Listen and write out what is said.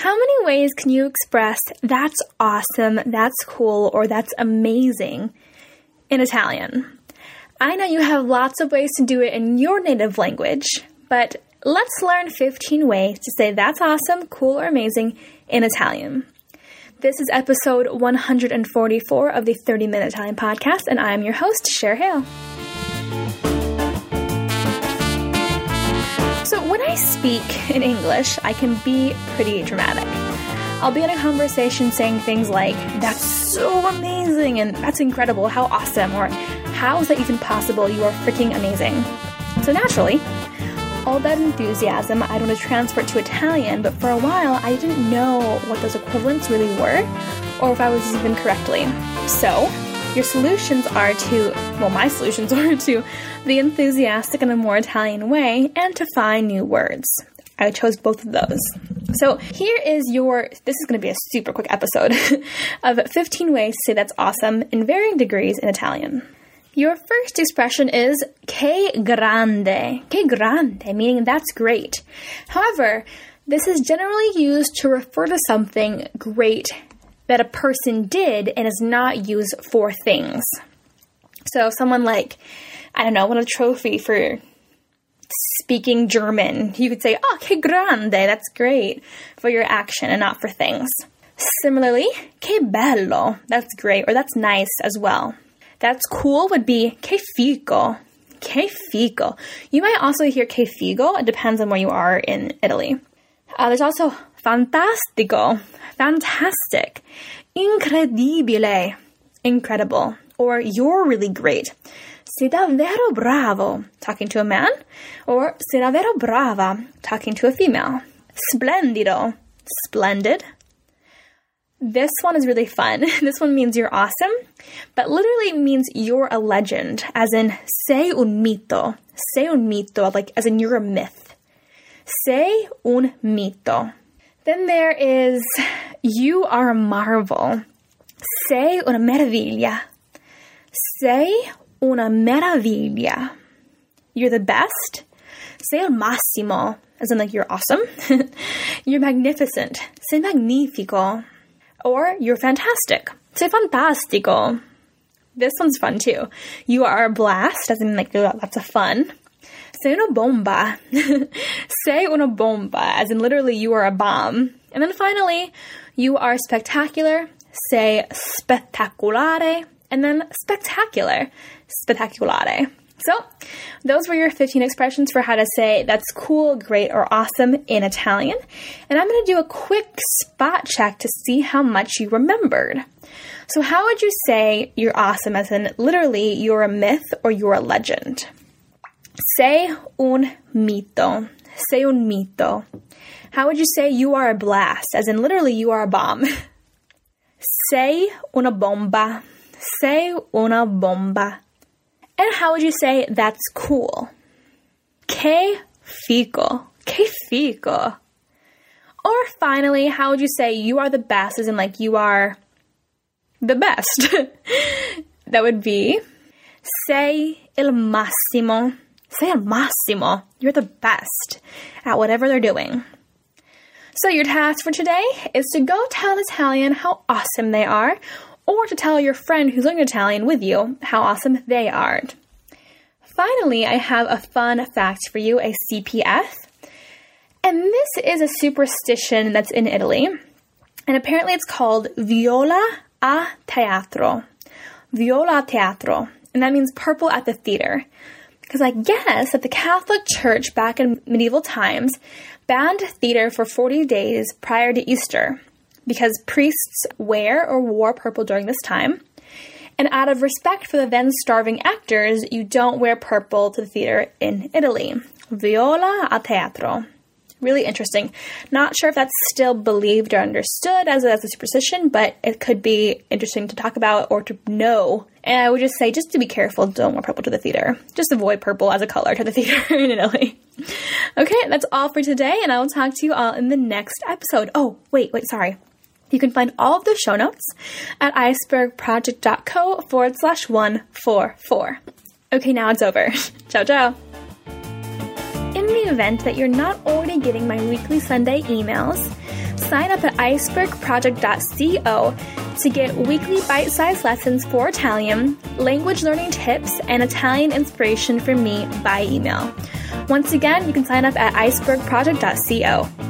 How many ways can you express that's awesome, that's cool, or that's amazing in Italian? I know you have lots of ways to do it in your native language, but let's learn 15 ways to say that's awesome, cool, or amazing in Italian. This is episode 144 of the 30 Minute Italian Podcast, and I am your host, Cher Hale. So, when I speak in English, I can be pretty dramatic. I'll be in a conversation saying things like, that's so amazing, and that's incredible, how awesome, or how is that even possible, you are freaking amazing. So, naturally, all that enthusiasm, I want to transfer to Italian, but for a while I didn't know what those equivalents really were, or if I was even correctly. So, your solutions are to, well, my solutions are to be enthusiastic in a more Italian way and to find new words. I chose both of those. So here is your, this is going to be a super quick episode of 15 ways to say that's awesome in varying degrees in Italian. Your first expression is che grande. Che grande, meaning that's great. However, this is generally used to refer to something great that a person did and is not used for things. So someone like, I don't know, won a trophy for speaking German. You could say, oh, che grande, that's great for your action and not for things. Similarly, que bello, that's great, or that's nice as well. That's cool would be que figo. que figo. You might also hear que figo, it depends on where you are in Italy. Uh, there's also fantastico, fantastic, incredibile, incredible, or you're really great. Sei davvero bravo, talking to a man, or sei davvero brava, talking to a female. Splendido, splendid. This one is really fun. This one means you're awesome, but literally means you're a legend, as in sei un mito. Sei un mito, like as in you're a myth. Sei un mito. Then there is you are a marvel. Sei una meraviglia. Sei una meraviglia. You're the best. Sei il massimo, as in like you're awesome. you're magnificent. Sei magnifico. Or you're fantastic. Sei fantastico. This one's fun too. You are a blast, as in like lots of fun. Sei una bomba. Sei una bomba, as in literally you are a bomb. And then finally, you are spectacular. Say spettacolare. And then spectacular. Spettacolare. So, those were your 15 expressions for how to say that's cool, great, or awesome in Italian. And I'm going to do a quick spot check to see how much you remembered. So, how would you say you're awesome, as in literally you're a myth or you're a legend? Sei un mito. Say un mito. How would you say you are a blast, as in literally you are a bomb? say una bomba. Say una bomba. And how would you say that's cool? Que fico. Que fico. Or finally, how would you say you are the best, as in like you are the best? that would be say el massimo. Sei il massimo. You're the best at whatever they're doing. So, your task for today is to go tell Italian how awesome they are, or to tell your friend who's learning Italian with you how awesome they are. Finally, I have a fun fact for you a CPF. And this is a superstition that's in Italy. And apparently it's called viola a teatro. Viola a teatro. And that means purple at the theater. Because I guess that the Catholic Church back in medieval times banned theater for 40 days prior to Easter because priests wear or wore purple during this time. And out of respect for the then starving actors, you don't wear purple to the theater in Italy. Viola a teatro. Really interesting. Not sure if that's still believed or understood as a, as a superstition, but it could be interesting to talk about or to know. And I would just say, just to be careful, don't wear purple to the theater. Just avoid purple as a color to the theater in Italy. Okay, that's all for today, and I will talk to you all in the next episode. Oh, wait, wait, sorry. You can find all of the show notes at icebergproject.co forward slash 144. Okay, now it's over. ciao, ciao. Event that you're not already getting my weekly Sunday emails, sign up at icebergproject.co to get weekly bite sized lessons for Italian, language learning tips, and Italian inspiration from me by email. Once again, you can sign up at icebergproject.co.